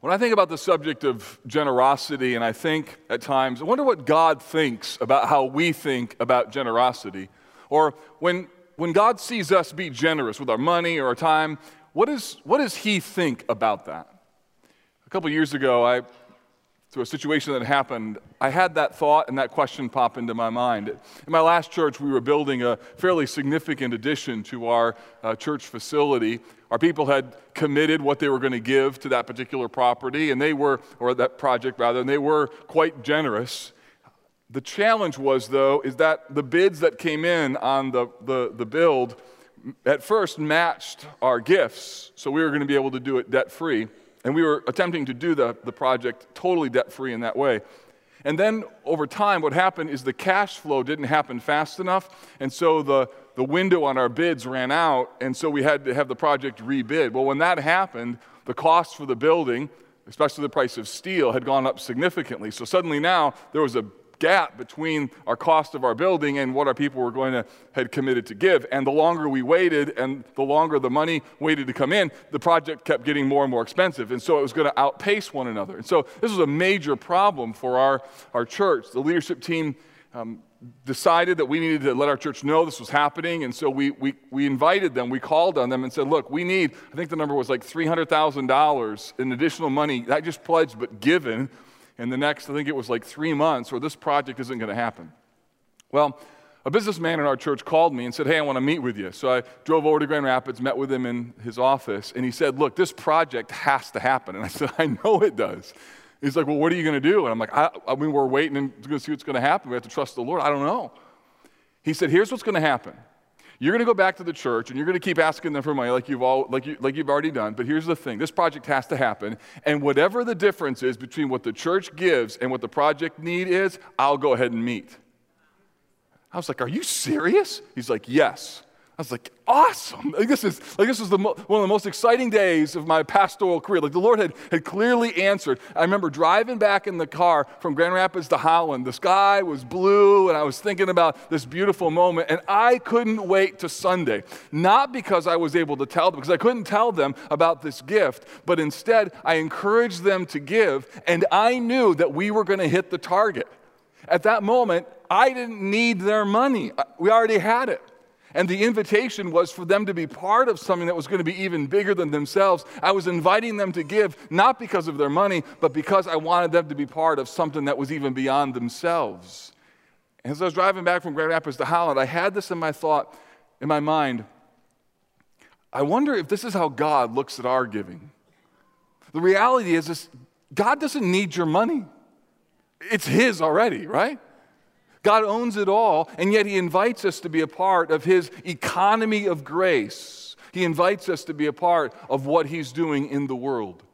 When I think about the subject of generosity, and I think at times, I wonder what God thinks about how we think about generosity. Or when, when God sees us be generous with our money or our time, what, is, what does He think about that? A couple years ago, I through a situation that happened, I had that thought and that question pop into my mind. In my last church, we were building a fairly significant addition to our uh, church facility. Our people had committed what they were going to give to that particular property, and they were, or that project rather, and they were quite generous. The challenge was, though, is that the bids that came in on the, the, the build at first matched our gifts, so we were going to be able to do it debt free. And we were attempting to do the, the project totally debt free in that way. And then over time, what happened is the cash flow didn't happen fast enough. And so the, the window on our bids ran out. And so we had to have the project rebid. Well, when that happened, the cost for the building, especially the price of steel, had gone up significantly. So suddenly now there was a gap between our cost of our building and what our people were going to had committed to give. And the longer we waited and the longer the money waited to come in, the project kept getting more and more expensive. And so it was going to outpace one another. And so this was a major problem for our, our church. The leadership team um, decided that we needed to let our church know this was happening. And so we, we, we invited them, we called on them and said, look, we need, I think the number was like $300,000 in additional money, not just pledged, but given in the next, I think it was like three months, or this project isn't going to happen. Well, a businessman in our church called me and said, Hey, I want to meet with you. So I drove over to Grand Rapids, met with him in his office, and he said, Look, this project has to happen. And I said, I know it does. He's like, Well, what are you going to do? And I'm like, I, I mean, we're waiting and going to see what's going to happen. We have to trust the Lord. I don't know. He said, Here's what's going to happen. You're going to go back to the church and you're going to keep asking them for money like you've, all, like, you, like you've already done. But here's the thing this project has to happen. And whatever the difference is between what the church gives and what the project need is, I'll go ahead and meet. I was like, Are you serious? He's like, Yes. I was like, awesome. Like this is, like this was the mo- one of the most exciting days of my pastoral career. Like the Lord had, had clearly answered. I remember driving back in the car from Grand Rapids to Holland. The sky was blue, and I was thinking about this beautiful moment, and I couldn't wait to Sunday. Not because I was able to tell them, because I couldn't tell them about this gift, but instead I encouraged them to give, and I knew that we were going to hit the target. At that moment, I didn't need their money. We already had it. And the invitation was for them to be part of something that was going to be even bigger than themselves. I was inviting them to give, not because of their money, but because I wanted them to be part of something that was even beyond themselves. As I was driving back from Grand Rapids to Holland, I had this in my thought, in my mind. I wonder if this is how God looks at our giving. The reality is, is God doesn't need your money. It's His already, right? God owns it all, and yet He invites us to be a part of His economy of grace. He invites us to be a part of what He's doing in the world.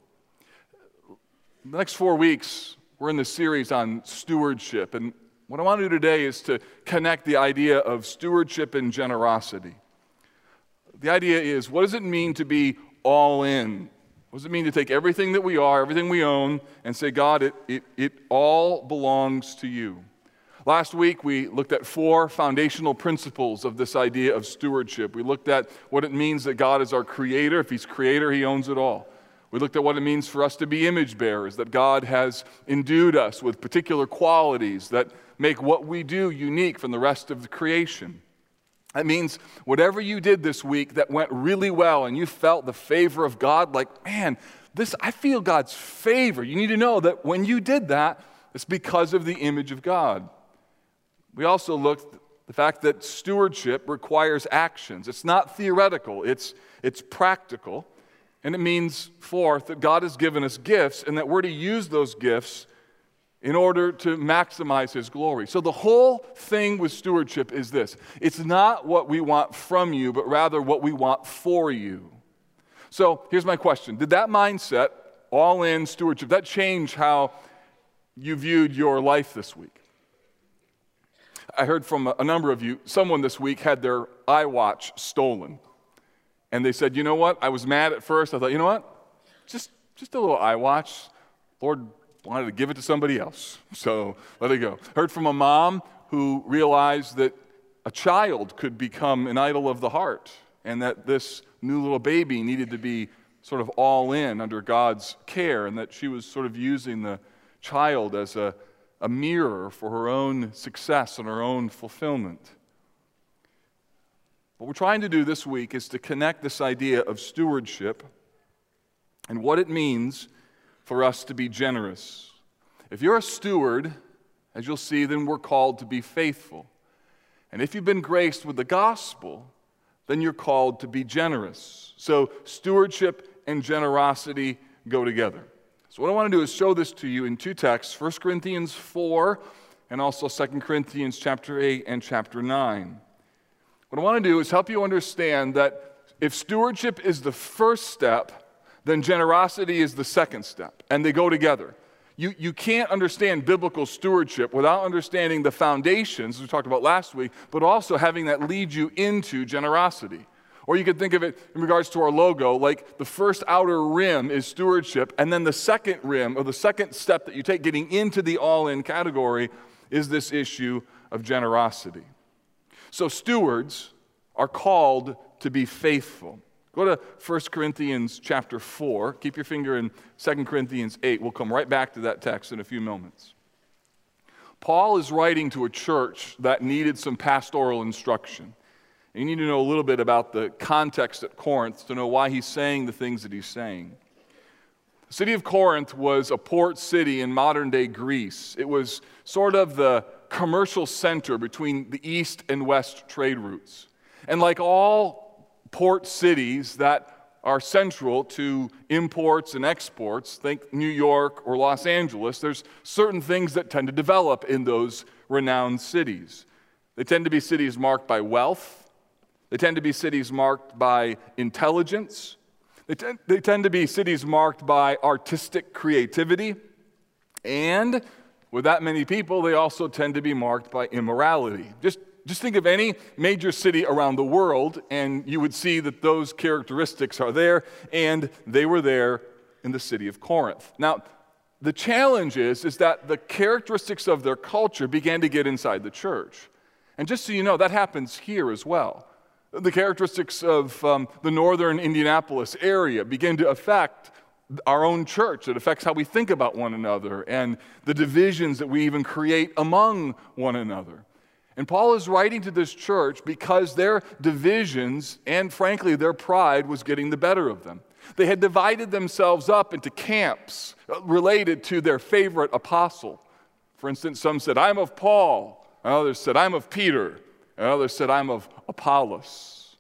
The next four weeks, we're in the series on stewardship, and what I want to do today is to connect the idea of stewardship and generosity. The idea is what does it mean to be all in? What does it mean to take everything that we are, everything we own, and say, God, it, it, it all belongs to you? Last week, we looked at four foundational principles of this idea of stewardship. We looked at what it means that God is our creator. If He's creator, He owns it all. We looked at what it means for us to be image bearers, that God has endued us with particular qualities that make what we do unique from the rest of the creation. That means whatever you did this week that went really well and you felt the favor of God, like, man, this, I feel God's favor. You need to know that when you did that, it's because of the image of God. We also looked the fact that stewardship requires actions. It's not theoretical, it's, it's practical. And it means, fourth, that God has given us gifts and that we're to use those gifts in order to maximize His glory. So, the whole thing with stewardship is this it's not what we want from you, but rather what we want for you. So, here's my question Did that mindset, all in stewardship, that change how you viewed your life this week? I heard from a number of you, someone this week had their iWatch stolen. And they said, you know what? I was mad at first. I thought, you know what? Just, just a little iWatch. Lord wanted to give it to somebody else. So let it go. Heard from a mom who realized that a child could become an idol of the heart and that this new little baby needed to be sort of all in under God's care, and that she was sort of using the child as a, a mirror for her own success and her own fulfillment. What we're trying to do this week is to connect this idea of stewardship and what it means for us to be generous. If you're a steward, as you'll see, then we're called to be faithful. And if you've been graced with the gospel, then you're called to be generous. So, stewardship and generosity go together. So, what I want to do is show this to you in two texts 1 Corinthians 4 and also 2 Corinthians chapter 8 and chapter 9. What I want to do is help you understand that if stewardship is the first step, then generosity is the second step, and they go together. You, you can't understand biblical stewardship without understanding the foundations we talked about last week, but also having that lead you into generosity. Or you could think of it in regards to our logo, like the first outer rim is stewardship, and then the second rim, or the second step that you take getting into the all in category, is this issue of generosity. So, stewards are called to be faithful. Go to 1 Corinthians chapter 4. Keep your finger in 2 Corinthians 8. We'll come right back to that text in a few moments. Paul is writing to a church that needed some pastoral instruction. You need to know a little bit about the context at Corinth to know why he's saying the things that he's saying. The city of Corinth was a port city in modern day Greece. It was sort of the commercial center between the east and west trade routes. And like all port cities that are central to imports and exports, think New York or Los Angeles, there's certain things that tend to develop in those renowned cities. They tend to be cities marked by wealth, they tend to be cities marked by intelligence, they tend, they tend to be cities marked by artistic creativity, and with that many people, they also tend to be marked by immorality. Just just think of any major city around the world, and you would see that those characteristics are there, and they were there in the city of Corinth. Now, the challenge is, is that the characteristics of their culture began to get inside the church. And just so you know, that happens here as well. The characteristics of um, the northern Indianapolis area begin to affect our own church. It affects how we think about one another and the divisions that we even create among one another. And Paul is writing to this church because their divisions and, frankly, their pride was getting the better of them. They had divided themselves up into camps related to their favorite apostle. For instance, some said, I'm of Paul. Others said, I'm of Peter. And others said, I'm of Apollos.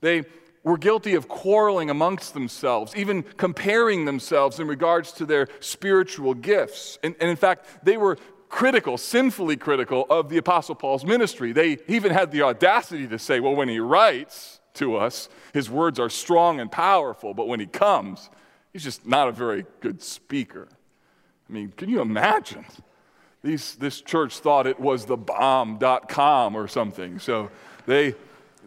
They were guilty of quarreling amongst themselves, even comparing themselves in regards to their spiritual gifts. And, and in fact, they were critical, sinfully critical of the Apostle Paul's ministry. They even had the audacity to say, well, when he writes to us, his words are strong and powerful, but when he comes, he's just not a very good speaker. I mean, can you imagine? These, this church thought it was the bomb.com or something. So they,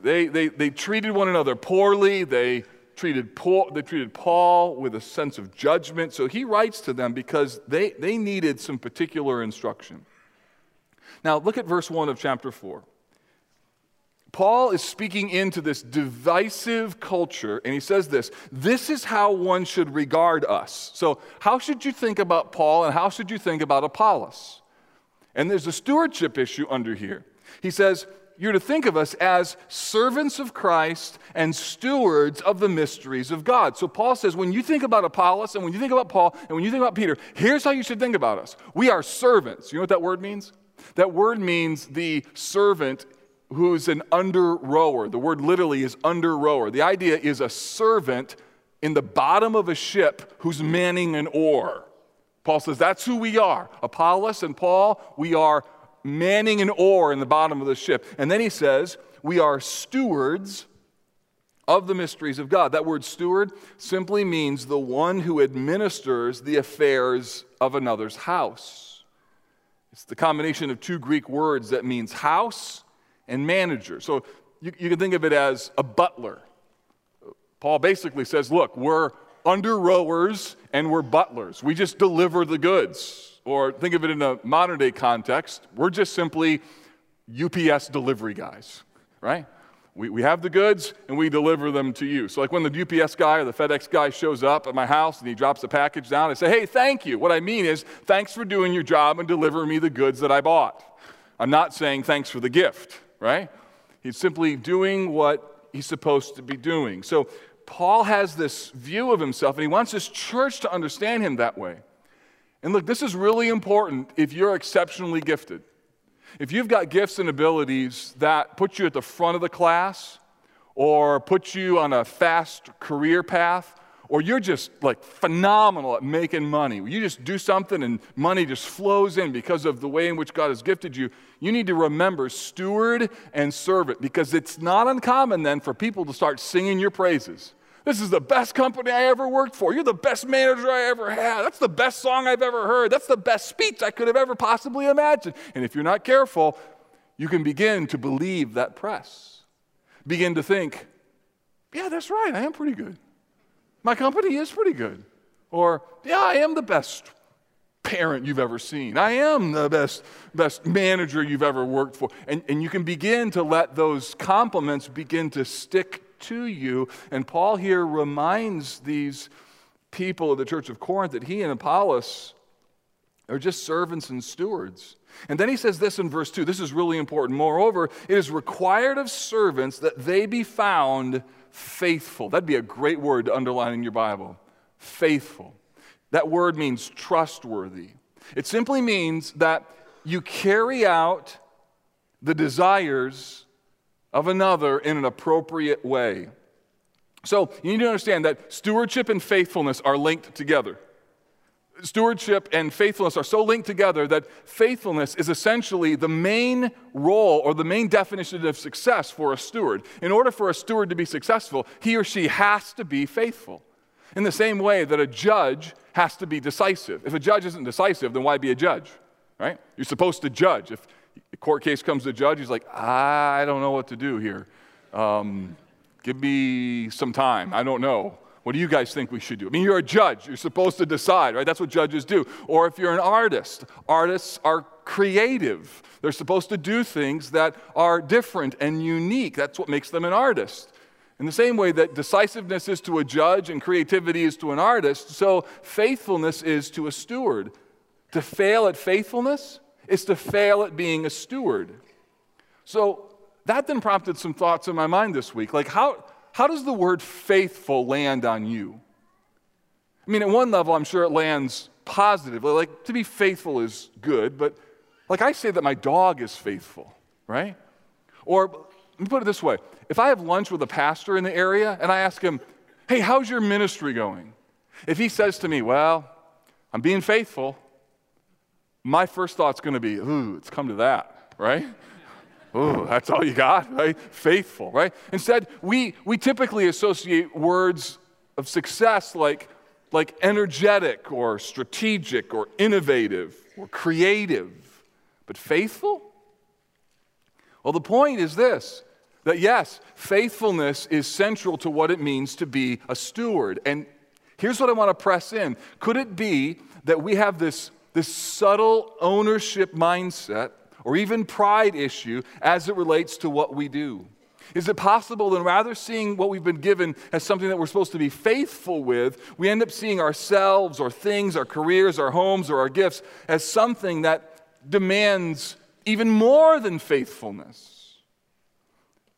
they, they, they treated one another poorly. They treated Paul, they treated Paul with a sense of judgment. So he writes to them because they, they needed some particular instruction. Now, look at verse 1 of chapter 4. Paul is speaking into this divisive culture, and he says this this is how one should regard us. So, how should you think about Paul, and how should you think about Apollos? And there's a stewardship issue under here. He says, you're to think of us as servants of Christ and stewards of the mysteries of God. So Paul says, when you think about Apollos and when you think about Paul and when you think about Peter, here's how you should think about us. We are servants. You know what that word means? That word means the servant who's an under rower. The word literally is under rower. The idea is a servant in the bottom of a ship who's manning an oar. Paul says that's who we are. Apollos and Paul, we are manning an oar in the bottom of the ship. And then he says, We are stewards of the mysteries of God. That word steward simply means the one who administers the affairs of another's house. It's the combination of two Greek words that means house and manager. So you, you can think of it as a butler. Paul basically says, Look, we're under rowers and we're butlers. We just deliver the goods or think of it in a modern day context, we're just simply UPS delivery guys, right? We, we have the goods and we deliver them to you. So, like when the UPS guy or the FedEx guy shows up at my house and he drops a package down, I say, hey, thank you. What I mean is, thanks for doing your job and delivering me the goods that I bought. I'm not saying thanks for the gift, right? He's simply doing what he's supposed to be doing. So, Paul has this view of himself and he wants his church to understand him that way. And look, this is really important if you're exceptionally gifted. If you've got gifts and abilities that put you at the front of the class or put you on a fast career path, or you're just like phenomenal at making money, you just do something and money just flows in because of the way in which God has gifted you, you need to remember steward and servant because it's not uncommon then for people to start singing your praises. This is the best company I ever worked for. You're the best manager I ever had. That's the best song I've ever heard. That's the best speech I could have ever possibly imagined. And if you're not careful, you can begin to believe that press. Begin to think, yeah, that's right, I am pretty good. My company is pretty good. Or, yeah, I am the best parent you've ever seen. I am the best, best manager you've ever worked for. And, and you can begin to let those compliments begin to stick to you. And Paul here reminds these people of the church of Corinth that he and Apollos are just servants and stewards. And then he says this in verse 2. This is really important. Moreover, it is required of servants that they be found faithful. That'd be a great word to underline in your Bible. Faithful. That word means trustworthy. It simply means that you carry out the desires of another in an appropriate way. So you need to understand that stewardship and faithfulness are linked together. Stewardship and faithfulness are so linked together that faithfulness is essentially the main role or the main definition of success for a steward. In order for a steward to be successful, he or she has to be faithful. In the same way that a judge has to be decisive. If a judge isn't decisive, then why be a judge? Right? You're supposed to judge. If the court case comes to the judge, he's like, I don't know what to do here. Um, give me some time. I don't know. What do you guys think we should do? I mean, you're a judge. You're supposed to decide, right? That's what judges do. Or if you're an artist, artists are creative. They're supposed to do things that are different and unique. That's what makes them an artist. In the same way that decisiveness is to a judge and creativity is to an artist, so faithfulness is to a steward. To fail at faithfulness is to fail at being a steward. So that then prompted some thoughts in my mind this week. Like, how, how does the word faithful land on you? I mean, at one level, I'm sure it lands positively. Like, to be faithful is good, but like I say that my dog is faithful, right? Or let me put it this way if I have lunch with a pastor in the area and I ask him, hey, how's your ministry going? If he says to me, well, I'm being faithful, my first thought's going to be, ooh, it's come to that, right? Ooh, that's all you got, right? Faithful, right? Instead, we, we typically associate words of success like, like energetic or strategic or innovative or creative. But faithful? Well, the point is this that yes, faithfulness is central to what it means to be a steward. And here's what I want to press in. Could it be that we have this this subtle ownership mindset or even pride issue as it relates to what we do? Is it possible that rather seeing what we've been given as something that we're supposed to be faithful with, we end up seeing ourselves or things, our careers, our homes, or our gifts as something that demands even more than faithfulness?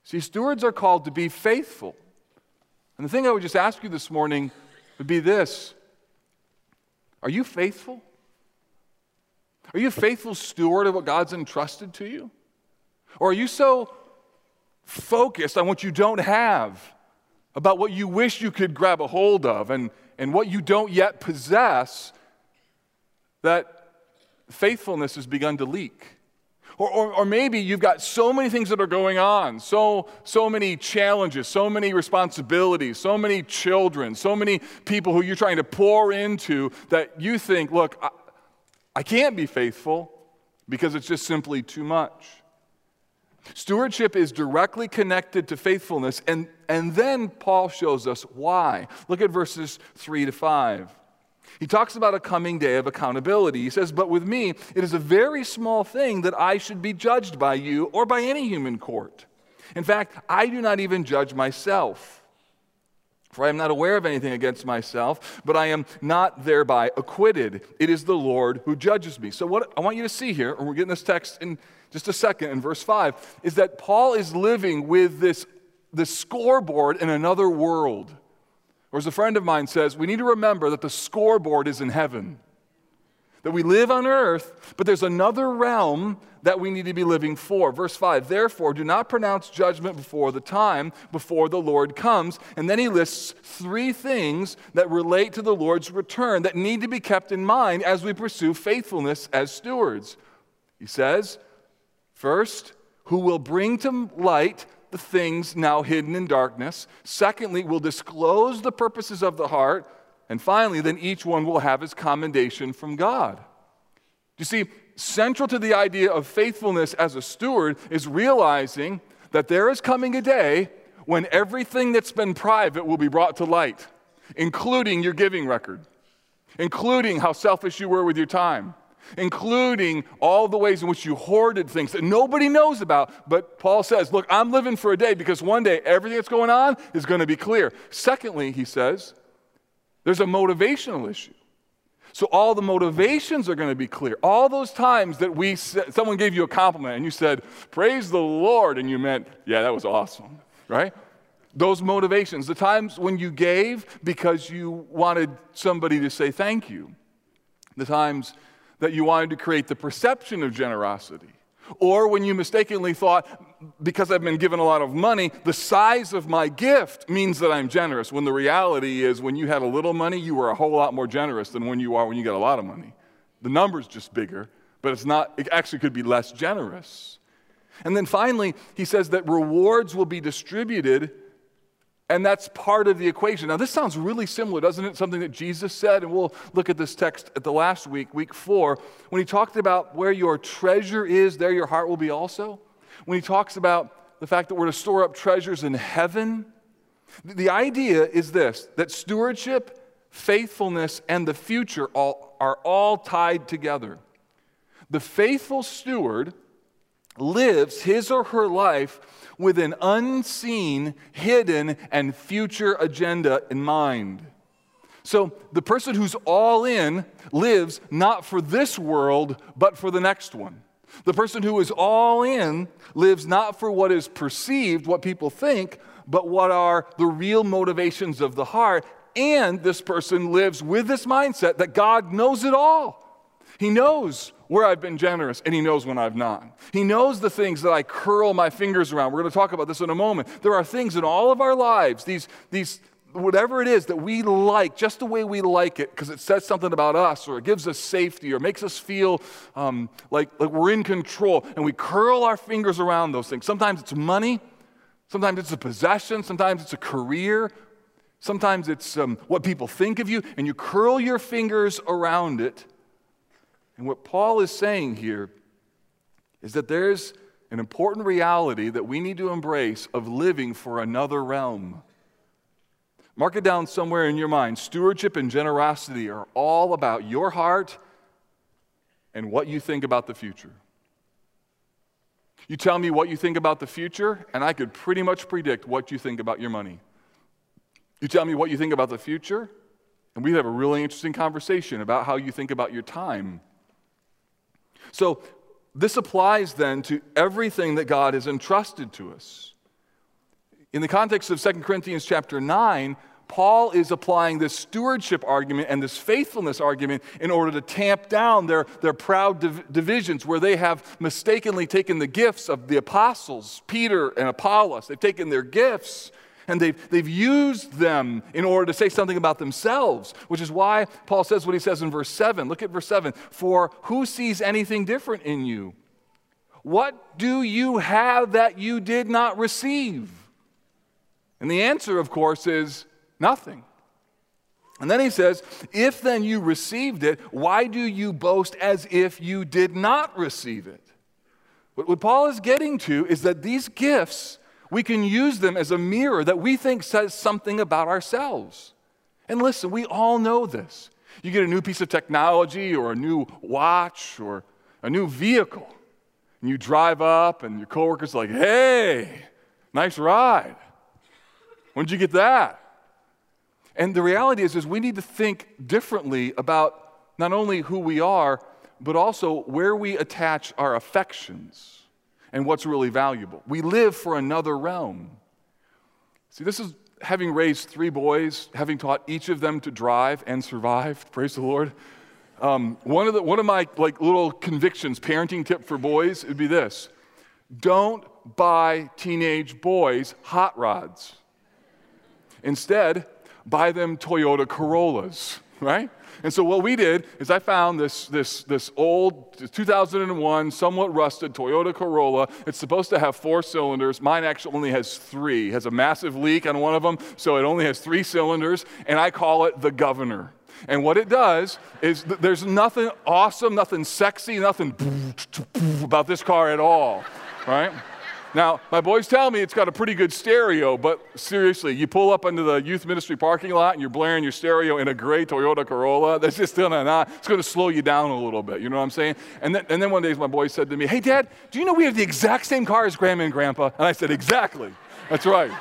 See, stewards are called to be faithful. And the thing I would just ask you this morning would be this Are you faithful? Are you a faithful steward of what God's entrusted to you? Or are you so focused on what you don't have, about what you wish you could grab a hold of, and, and what you don't yet possess, that faithfulness has begun to leak? Or, or, or, maybe you've got so many things that are going on, so, so many challenges, so many responsibilities, so many children, so many people who you're trying to pour into that you think, look, I can't be faithful because it's just simply too much. Stewardship is directly connected to faithfulness, and, and then Paul shows us why. Look at verses 3 to 5. He talks about a coming day of accountability. He says, But with me, it is a very small thing that I should be judged by you or by any human court. In fact, I do not even judge myself. For I am not aware of anything against myself, but I am not thereby acquitted. It is the Lord who judges me. So, what I want you to see here, and we're getting this text in just a second, in verse 5, is that Paul is living with this, this scoreboard in another world. Or, as a friend of mine says, we need to remember that the scoreboard is in heaven that we live on earth, but there's another realm that we need to be living for. Verse 5 Therefore, do not pronounce judgment before the time, before the Lord comes. And then he lists three things that relate to the Lord's return that need to be kept in mind as we pursue faithfulness as stewards. He says, First, who will bring to light the things now hidden in darkness. Secondly, will disclose the purposes of the heart. And finally, then each one will have his commendation from God. You see, central to the idea of faithfulness as a steward is realizing that there is coming a day when everything that's been private will be brought to light, including your giving record, including how selfish you were with your time, including all the ways in which you hoarded things that nobody knows about. But Paul says, Look, I'm living for a day because one day everything that's going on is going to be clear. Secondly, he says, there's a motivational issue. So all the motivations are going to be clear. All those times that we someone gave you a compliment and you said, "Praise the Lord," and you meant, "Yeah, that was awesome." Right? Those motivations, the times when you gave because you wanted somebody to say thank you. The times that you wanted to create the perception of generosity. Or when you mistakenly thought, because I've been given a lot of money, the size of my gift means that I'm generous. When the reality is, when you had a little money, you were a whole lot more generous than when you are when you get a lot of money. The number's just bigger, but it's not, it actually could be less generous. And then finally, he says that rewards will be distributed and that's part of the equation. Now, this sounds really similar, doesn't it? Something that Jesus said, and we'll look at this text at the last week, week four, when he talked about where your treasure is, there your heart will be also. When he talks about the fact that we're to store up treasures in heaven. The idea is this that stewardship, faithfulness, and the future all, are all tied together. The faithful steward lives his or her life with an unseen, hidden, and future agenda in mind. So the person who's all in lives not for this world, but for the next one. The person who is all in lives not for what is perceived, what people think, but what are the real motivations of the heart. And this person lives with this mindset that God knows it all. He knows where I've been generous and He knows when I've not. He knows the things that I curl my fingers around. We're going to talk about this in a moment. There are things in all of our lives, these, these whatever it is that we like, just the way we like it, because it says something about us or it gives us safety or makes us feel um, like, like we're in control. And we curl our fingers around those things. Sometimes it's money, sometimes it's a possession, sometimes it's a career. Sometimes it's um, what people think of you, and you curl your fingers around it and what Paul is saying here is that there's an important reality that we need to embrace of living for another realm. Mark it down somewhere in your mind. Stewardship and generosity are all about your heart and what you think about the future. You tell me what you think about the future, and I could pretty much predict what you think about your money. You tell me what you think about the future, and we have a really interesting conversation about how you think about your time. So, this applies then to everything that God has entrusted to us. In the context of 2 Corinthians chapter 9, Paul is applying this stewardship argument and this faithfulness argument in order to tamp down their, their proud div- divisions where they have mistakenly taken the gifts of the apostles, Peter and Apollos. They've taken their gifts and they've, they've used them in order to say something about themselves, which is why Paul says what he says in verse 7. Look at verse 7 For who sees anything different in you? What do you have that you did not receive? And the answer, of course, is nothing. And then he says, If then you received it, why do you boast as if you did not receive it? What Paul is getting to is that these gifts we can use them as a mirror that we think says something about ourselves. And listen, we all know this. You get a new piece of technology or a new watch or a new vehicle, and you drive up, and your coworker's like, hey, Nice ride. When'd you get that? And the reality is, is we need to think differently about not only who we are, but also where we attach our affections and what's really valuable. We live for another realm. See, this is having raised three boys, having taught each of them to drive and survived. Praise the Lord. Um, one, of the, one of my like little convictions, parenting tip for boys, would be this: Don't buy teenage boys hot rods. Instead, buy them Toyota Corollas, right? And so what we did is I found this, this, this old 2001, somewhat rusted Toyota Corolla. It's supposed to have four cylinders. Mine actually only has three. It has a massive leak on one of them, so it only has three cylinders, and I call it the governor. And what it does is th- there's nothing awesome, nothing sexy, nothing about this car at all, right? Now, my boys tell me it's got a pretty good stereo, but seriously, you pull up into the youth ministry parking lot and you're blaring your stereo in a gray Toyota Corolla, that's just gonna not, it's gonna slow you down a little bit, you know what I'm saying? And then, and then one day my boy said to me, Hey, Dad, do you know we have the exact same car as Grandma and Grandpa? And I said, Exactly. That's right.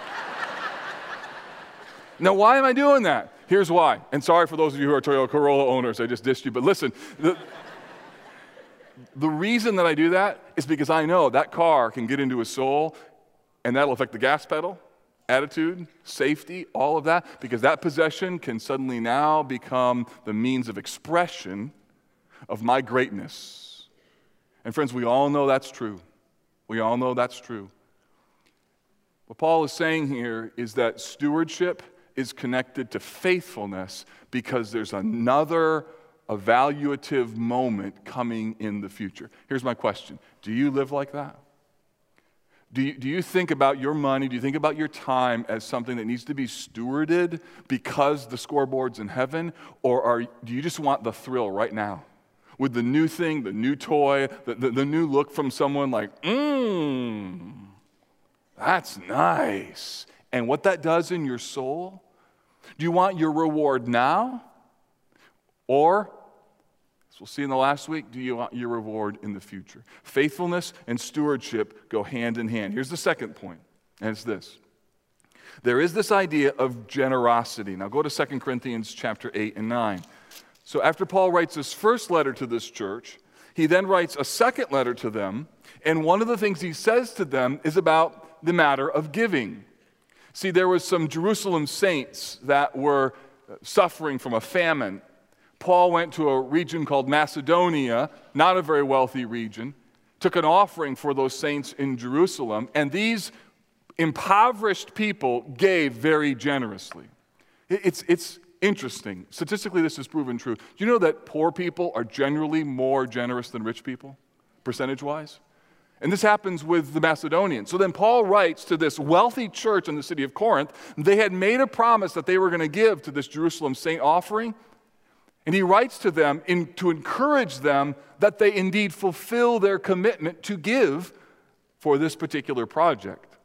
now, why am I doing that? Here's why. And sorry for those of you who are Toyota Corolla owners, I just dissed you, but listen. The, the reason that I do that is because I know that car can get into a soul and that'll affect the gas pedal, attitude, safety, all of that, because that possession can suddenly now become the means of expression of my greatness. And friends, we all know that's true. We all know that's true. What Paul is saying here is that stewardship is connected to faithfulness because there's another evaluative moment coming in the future. Here's my question Do you live like that? Do you, do you think about your money, do you think about your time as something that needs to be stewarded because the scoreboard's in heaven? Or are, do you just want the thrill right now? With the new thing, the new toy, the, the, the new look from someone like, mmm, that's nice. And what that does in your soul? Do you want your reward now? Or, as we'll see in the last week, do you want your reward in the future? Faithfulness and stewardship go hand in hand. Here's the second point, and it's this. There is this idea of generosity. Now go to 2 Corinthians chapter 8 and 9. So after Paul writes his first letter to this church, he then writes a second letter to them, and one of the things he says to them is about the matter of giving. See, there was some Jerusalem saints that were suffering from a famine Paul went to a region called Macedonia, not a very wealthy region, took an offering for those saints in Jerusalem, and these impoverished people gave very generously. It's, it's interesting. Statistically, this is proven true. Do you know that poor people are generally more generous than rich people, percentage wise? And this happens with the Macedonians. So then Paul writes to this wealthy church in the city of Corinth. They had made a promise that they were going to give to this Jerusalem saint offering. And he writes to them in, to encourage them that they indeed fulfill their commitment to give for this particular project.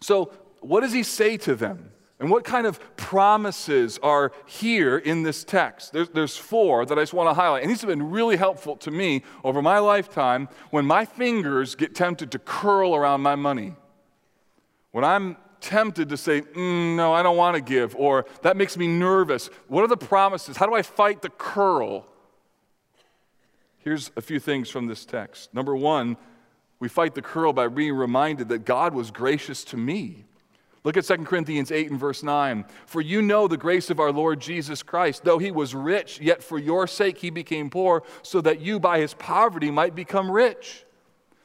So, what does he say to them? And what kind of promises are here in this text? There's, there's four that I just want to highlight. And these have been really helpful to me over my lifetime when my fingers get tempted to curl around my money. When I'm tempted to say, mm, no, I don't want to give, or that makes me nervous. What are the promises? How do I fight the curl? Here's a few things from this text. Number one, we fight the curl by being reminded that God was gracious to me. Look at 2 Corinthians 8 and verse 9. For you know the grace of our Lord Jesus Christ. Though he was rich, yet for your sake he became poor, so that you by his poverty might become rich.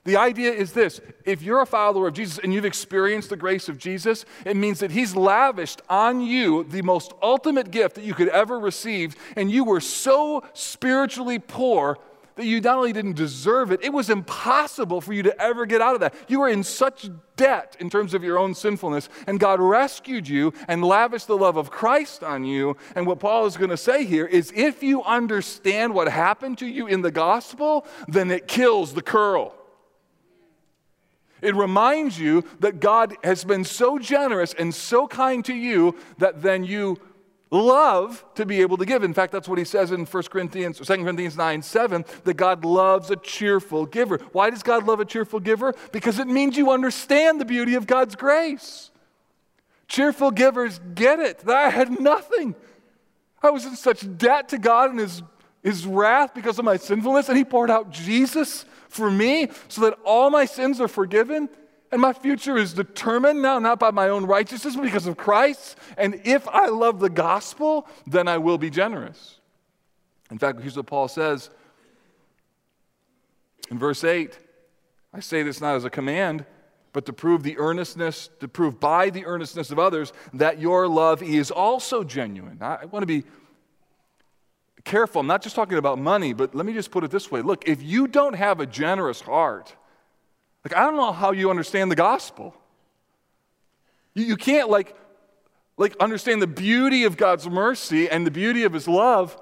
The idea is this if you're a follower of Jesus and you've experienced the grace of Jesus, it means that He's lavished on you the most ultimate gift that you could ever receive, and you were so spiritually poor that you not only didn't deserve it, it was impossible for you to ever get out of that. You were in such debt in terms of your own sinfulness, and God rescued you and lavished the love of Christ on you. And what Paul is going to say here is if you understand what happened to you in the gospel, then it kills the curl. It reminds you that God has been so generous and so kind to you that then you love to be able to give. In fact, that's what he says in 1 Corinthians, 2 Corinthians 9 7, that God loves a cheerful giver. Why does God love a cheerful giver? Because it means you understand the beauty of God's grace. Cheerful givers get it. That I had nothing. I was in such debt to God and his, his wrath because of my sinfulness, and he poured out Jesus for me so that all my sins are forgiven. And my future is determined now not by my own righteousness, but because of Christ. And if I love the gospel, then I will be generous. In fact, here's what Paul says in verse 8 I say this not as a command, but to prove the earnestness, to prove by the earnestness of others that your love is also genuine. I want to be careful. I'm not just talking about money, but let me just put it this way look, if you don't have a generous heart, like, I don't know how you understand the gospel. You, you can't, like, like, understand the beauty of God's mercy and the beauty of His love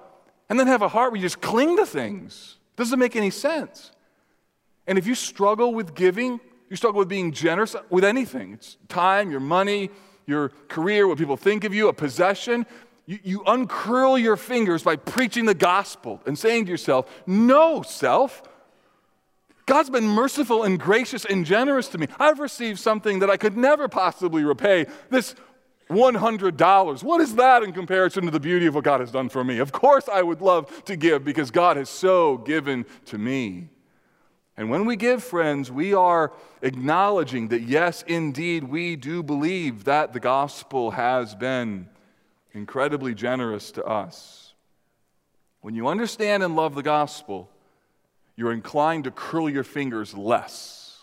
and then have a heart where you just cling to things. It Doesn't make any sense. And if you struggle with giving, you struggle with being generous with anything it's time, your money, your career, what people think of you, a possession. You, you uncurl your fingers by preaching the gospel and saying to yourself, No, self, God's been merciful and gracious and generous to me. I've received something that I could never possibly repay. This $100. What is that in comparison to the beauty of what God has done for me? Of course, I would love to give because God has so given to me. And when we give, friends, we are acknowledging that, yes, indeed, we do believe that the gospel has been incredibly generous to us. When you understand and love the gospel, you're inclined to curl your fingers less.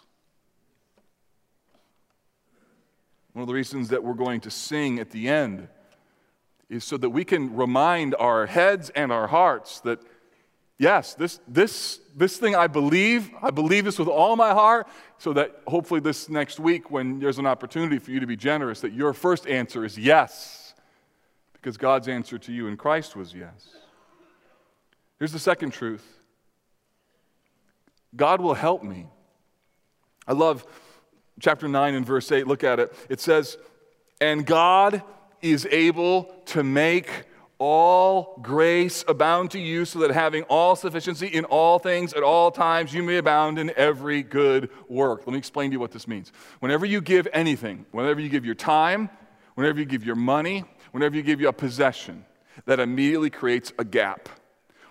One of the reasons that we're going to sing at the end is so that we can remind our heads and our hearts that, yes, this, this, this thing I believe, I believe this with all my heart, so that hopefully this next week, when there's an opportunity for you to be generous, that your first answer is yes, because God's answer to you in Christ was yes. Here's the second truth God will help me. I love chapter 9 and verse 8. Look at it. It says, And God is able to make all grace abound to you, so that having all sufficiency in all things at all times, you may abound in every good work. Let me explain to you what this means. Whenever you give anything, whenever you give your time, whenever you give your money, whenever you give your possession, that immediately creates a gap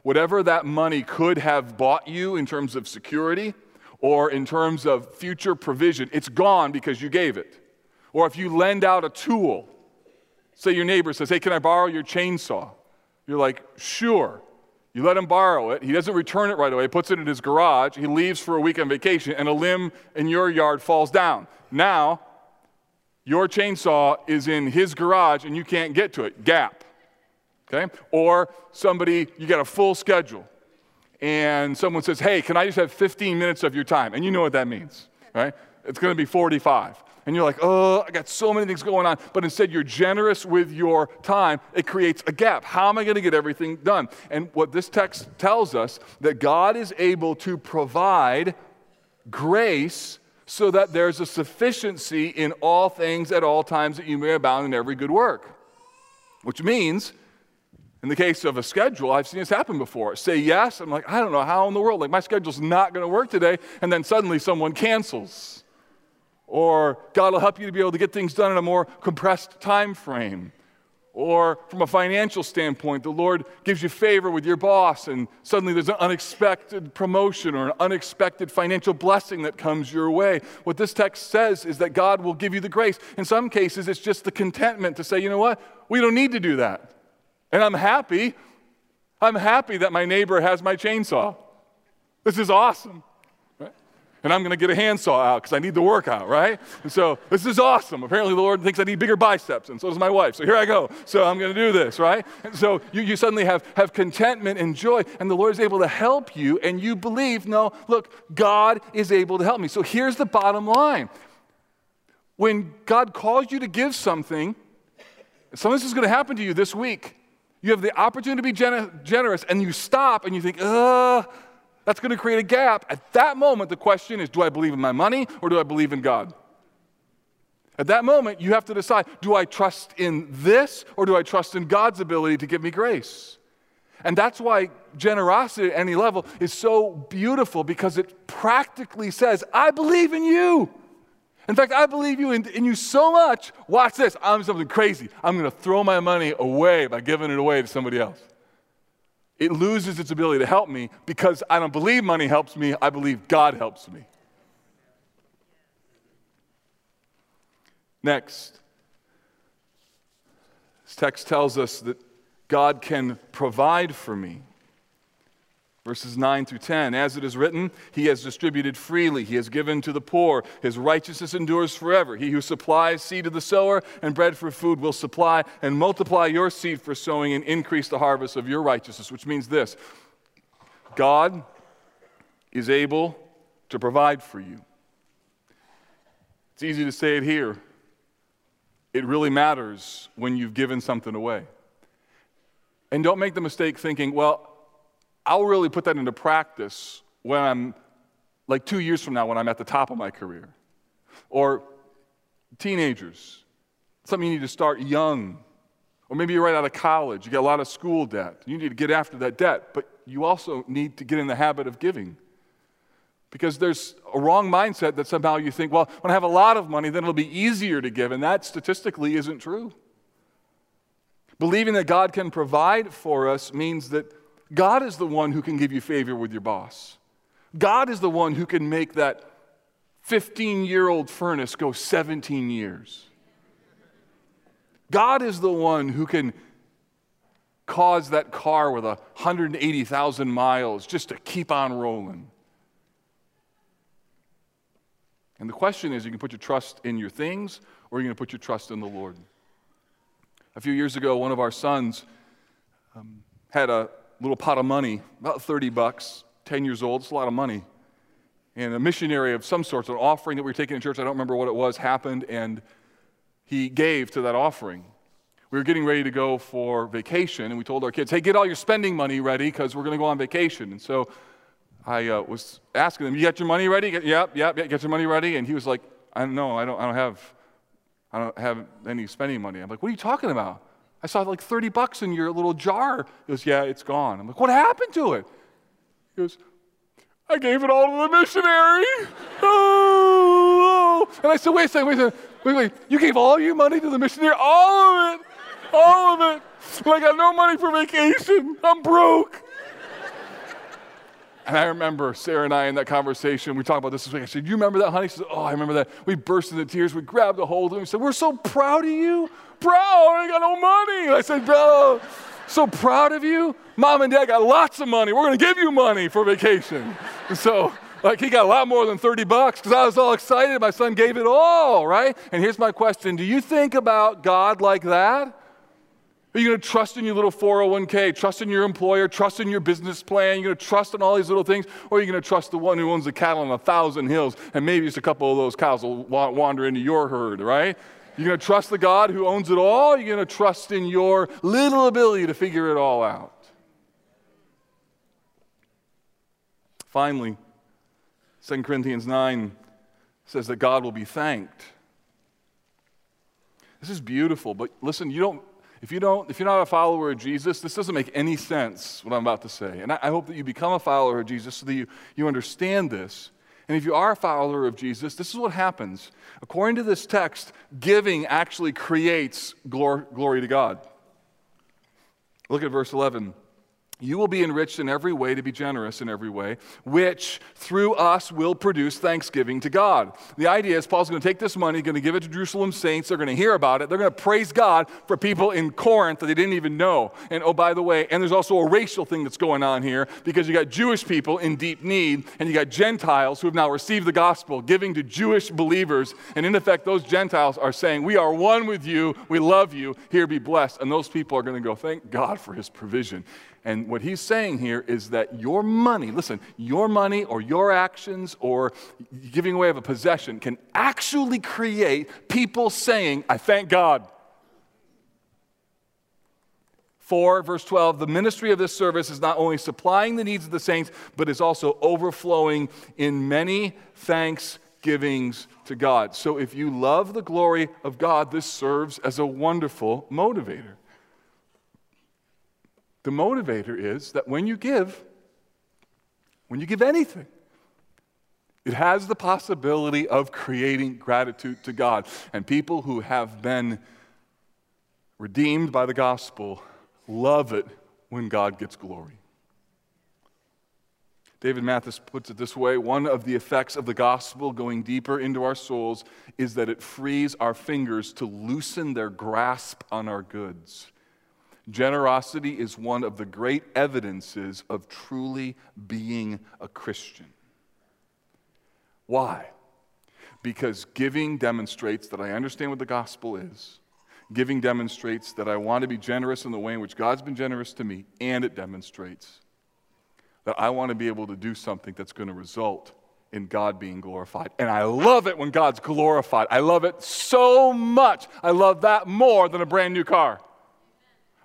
whatever that money could have bought you in terms of security or in terms of future provision, it's gone because you gave it. Or if you lend out a tool, say your neighbor says, Hey, can I borrow your chainsaw? You're like, Sure. You let him borrow it. He doesn't return it right away. He puts it in his garage. He leaves for a week on vacation, and a limb in your yard falls down. Now, your chainsaw is in his garage, and you can't get to it. Gap okay? Or somebody, you got a full schedule, and someone says, hey, can I just have 15 minutes of your time? And you know what that means, right? It's going to be 45. And you're like, oh, I got so many things going on. But instead, you're generous with your time. It creates a gap. How am I going to get everything done? And what this text tells us that God is able to provide grace so that there's a sufficiency in all things at all times that you may abound in every good work. Which means in the case of a schedule, I've seen this happen before. Say yes, I'm like, I don't know how in the world, like my schedule's not going to work today, and then suddenly someone cancels. Or God will help you to be able to get things done in a more compressed time frame. Or from a financial standpoint, the Lord gives you favor with your boss, and suddenly there's an unexpected promotion or an unexpected financial blessing that comes your way. What this text says is that God will give you the grace. In some cases, it's just the contentment to say, you know what? We don't need to do that. And I'm happy. I'm happy that my neighbor has my chainsaw. This is awesome. And I'm going to get a handsaw out because I need the workout, right? And so this is awesome. Apparently, the Lord thinks I need bigger biceps, and so does my wife. So here I go. So I'm going to do this, right? And so you, you suddenly have, have contentment and joy, and the Lord is able to help you, and you believe, no, look, God is able to help me. So here's the bottom line when God calls you to give something, some of this is going to happen to you this week. You have the opportunity to be gen- generous, and you stop and you think, uh, that's going to create a gap. At that moment, the question is do I believe in my money or do I believe in God? At that moment, you have to decide do I trust in this or do I trust in God's ability to give me grace? And that's why generosity at any level is so beautiful because it practically says, I believe in you. In fact, I believe you in, in you so much. Watch this. I'm something crazy. I'm going to throw my money away by giving it away to somebody else. It loses its ability to help me because I don't believe money helps me. I believe God helps me. Next, this text tells us that God can provide for me. Verses 9 through 10 As it is written, He has distributed freely, He has given to the poor, His righteousness endures forever. He who supplies seed to the sower and bread for food will supply and multiply your seed for sowing and increase the harvest of your righteousness, which means this God is able to provide for you. It's easy to say it here. It really matters when you've given something away. And don't make the mistake thinking, well, I'll really put that into practice when I'm like two years from now when I'm at the top of my career. Or teenagers, something you need to start young. Or maybe you're right out of college, you got a lot of school debt. You need to get after that debt, but you also need to get in the habit of giving. Because there's a wrong mindset that somehow you think, well, when I have a lot of money, then it'll be easier to give. And that statistically isn't true. Believing that God can provide for us means that God is the one who can give you favor with your boss. God is the one who can make that 15 year old furnace go 17 years. God is the one who can cause that car with 180,000 miles just to keep on rolling. And the question is you can put your trust in your things or you're going to put your trust in the Lord. A few years ago, one of our sons um, had a little pot of money, about 30 bucks, 10 years old. It's a lot of money. And a missionary of some sort, an offering that we were taking in church, I don't remember what it was, happened, and he gave to that offering. We were getting ready to go for vacation, and we told our kids, hey, get all your spending money ready because we're going to go on vacation. And so I uh, was asking them, you got your money ready? Get, yep, yep, yep, get your money ready. And he was like, I don't know, I don't, I don't have, I don't have any spending money. I'm like, what are you talking about? I saw like 30 bucks in your little jar. He goes, Yeah, it's gone. I'm like, What happened to it? He goes, I gave it all to the missionary. oh, And I said, Wait a second, wait a second. Wait, wait. You gave all your money to the missionary? All of it. All of it. Well, I got no money for vacation. I'm broke. And I remember Sarah and I in that conversation, we talked about this this week. I said, You remember that, honey? She said, Oh, I remember that. We burst into tears. We grabbed a hold of him. We said, We're so proud of you. Bro, I got no money. I said, Bro, so proud of you. Mom and dad got lots of money. We're going to give you money for vacation. So, like, he got a lot more than 30 bucks because I was all excited. My son gave it all, right? And here's my question Do you think about God like that? Are you going to trust in your little 401k, trust in your employer, trust in your business plan? You're going to trust in all these little things? Or are you going to trust the one who owns the cattle on a thousand hills and maybe just a couple of those cows will wander into your herd, right? You're going to trust the God who owns it all? You're going to trust in your little ability to figure it all out? Finally, 2 Corinthians 9 says that God will be thanked. This is beautiful, but listen, you don't if, you don't, if you're not a follower of Jesus, this doesn't make any sense, what I'm about to say. And I, I hope that you become a follower of Jesus so that you, you understand this. And if you are a follower of Jesus, this is what happens. According to this text, giving actually creates glory, glory to God. Look at verse 11. You will be enriched in every way to be generous in every way, which through us will produce thanksgiving to God. The idea is Paul's going to take this money, going to give it to Jerusalem saints. They're going to hear about it. They're going to praise God for people in Corinth that they didn't even know. And oh, by the way, and there's also a racial thing that's going on here because you got Jewish people in deep need, and you got Gentiles who have now received the gospel, giving to Jewish believers. And in effect, those Gentiles are saying, We are one with you. We love you. Here be blessed. And those people are going to go, Thank God for his provision. And what he's saying here is that your money, listen, your money or your actions or giving away of a possession can actually create people saying, I thank God. 4, verse 12, the ministry of this service is not only supplying the needs of the saints, but is also overflowing in many thanksgivings to God. So if you love the glory of God, this serves as a wonderful motivator. The motivator is that when you give, when you give anything, it has the possibility of creating gratitude to God. And people who have been redeemed by the gospel love it when God gets glory. David Mathis puts it this way one of the effects of the gospel going deeper into our souls is that it frees our fingers to loosen their grasp on our goods. Generosity is one of the great evidences of truly being a Christian. Why? Because giving demonstrates that I understand what the gospel is. Giving demonstrates that I want to be generous in the way in which God's been generous to me, and it demonstrates that I want to be able to do something that's going to result in God being glorified. And I love it when God's glorified. I love it so much. I love that more than a brand new car.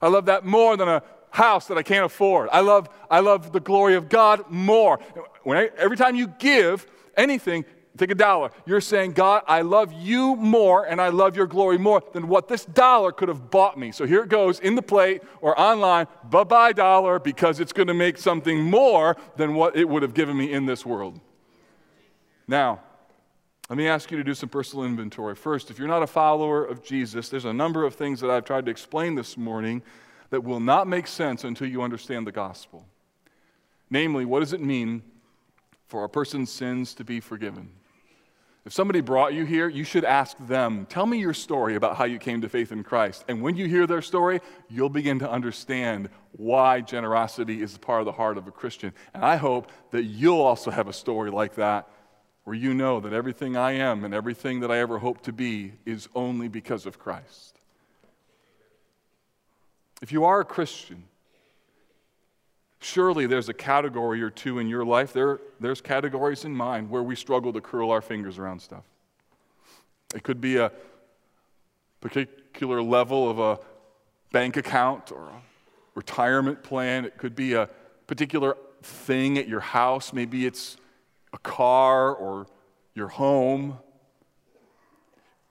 I love that more than a house that I can't afford. I love, I love the glory of God more. When I, every time you give anything, take a dollar. You're saying, God, I love you more and I love your glory more than what this dollar could have bought me. So here it goes in the plate or online. Bye bye, dollar, because it's going to make something more than what it would have given me in this world. Now, let me ask you to do some personal inventory. First, if you're not a follower of Jesus, there's a number of things that I've tried to explain this morning that will not make sense until you understand the gospel. Namely, what does it mean for a person's sins to be forgiven? If somebody brought you here, you should ask them, Tell me your story about how you came to faith in Christ. And when you hear their story, you'll begin to understand why generosity is part of the heart of a Christian. And I hope that you'll also have a story like that where you know that everything I am and everything that I ever hope to be is only because of Christ. If you are a Christian, Surely there's a category or two in your life, there, there's categories in mine where we struggle to curl our fingers around stuff. It could be a particular level of a bank account or a retirement plan, it could be a particular thing at your house, maybe it's a car or your home.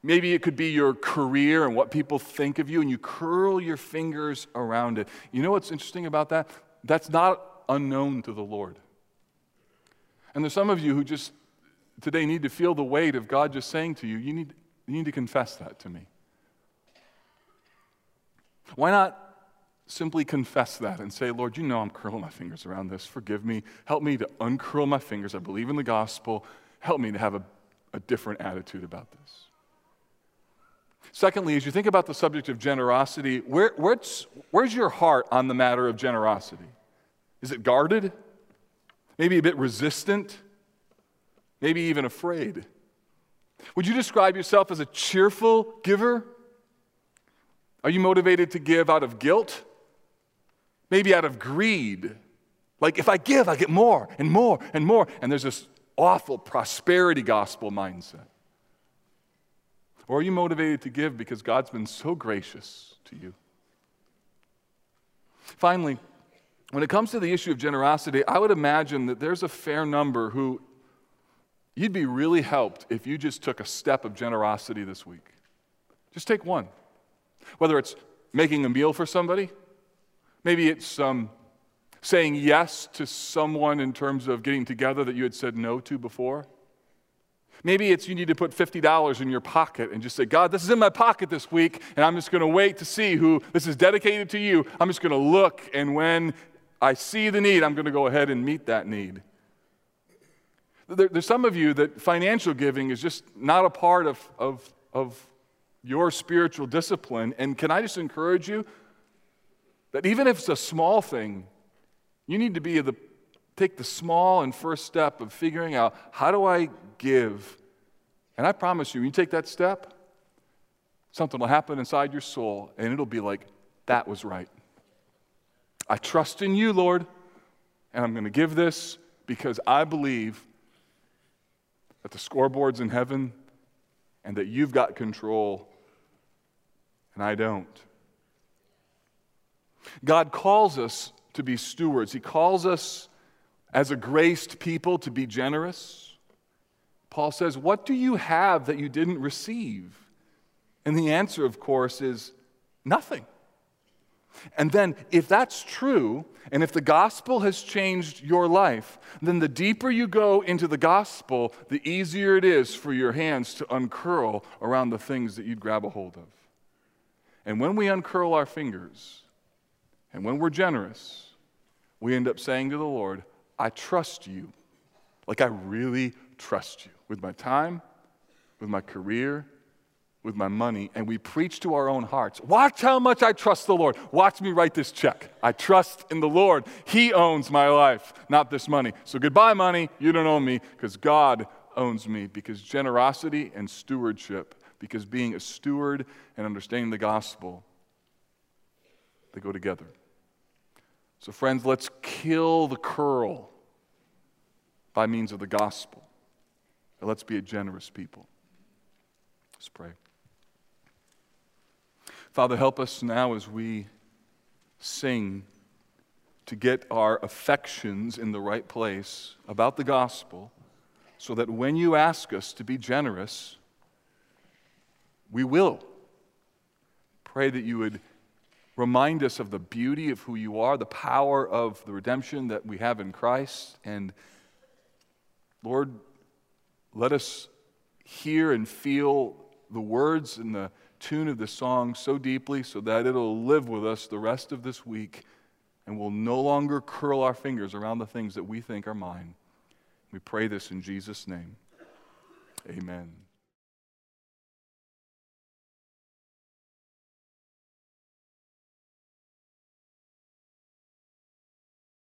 Maybe it could be your career and what people think of you, and you curl your fingers around it. You know what's interesting about that? That's not unknown to the Lord. And there's some of you who just today need to feel the weight of God just saying to you, you need, you need to confess that to me. Why not simply confess that and say, Lord, you know I'm curling my fingers around this. Forgive me. Help me to uncurl my fingers. I believe in the gospel. Help me to have a, a different attitude about this. Secondly, as you think about the subject of generosity, where, where's, where's your heart on the matter of generosity? Is it guarded? Maybe a bit resistant? Maybe even afraid? Would you describe yourself as a cheerful giver? Are you motivated to give out of guilt? Maybe out of greed? Like, if I give, I get more and more and more. And there's this awful prosperity gospel mindset. Or are you motivated to give because God's been so gracious to you? Finally, when it comes to the issue of generosity, I would imagine that there's a fair number who you'd be really helped if you just took a step of generosity this week. Just take one. Whether it's making a meal for somebody, maybe it's um, saying yes to someone in terms of getting together that you had said no to before. Maybe it's you need to put $50 in your pocket and just say, God, this is in my pocket this week, and I'm just going to wait to see who this is dedicated to you. I'm just going to look, and when I see the need, I'm going to go ahead and meet that need. There, there's some of you that financial giving is just not a part of, of, of your spiritual discipline. And can I just encourage you that even if it's a small thing, you need to be the, take the small and first step of figuring out how do I give? And I promise you, when you take that step, something will happen inside your soul, and it'll be like, that was right. I trust in you, Lord, and I'm going to give this because I believe that the scoreboard's in heaven and that you've got control and I don't. God calls us to be stewards. He calls us as a graced people to be generous. Paul says, What do you have that you didn't receive? And the answer, of course, is nothing. And then, if that's true, and if the gospel has changed your life, then the deeper you go into the gospel, the easier it is for your hands to uncurl around the things that you'd grab a hold of. And when we uncurl our fingers, and when we're generous, we end up saying to the Lord, I trust you. Like I really trust you with my time, with my career, with my money, and we preach to our own hearts. Watch how much I trust the Lord. Watch me write this check. I trust in the Lord. He owns my life, not this money. So goodbye, money. You don't own me because God owns me. Because generosity and stewardship, because being a steward and understanding the gospel, they go together. So, friends, let's kill the curl by means of the gospel. And let's be a generous people. Let's pray. Father, help us now as we sing to get our affections in the right place about the gospel so that when you ask us to be generous, we will. Pray that you would remind us of the beauty of who you are, the power of the redemption that we have in Christ. And Lord, let us hear and feel the words and the tune of the song so deeply so that it'll live with us the rest of this week and we'll no longer curl our fingers around the things that we think are mine. We pray this in Jesus' name. Amen.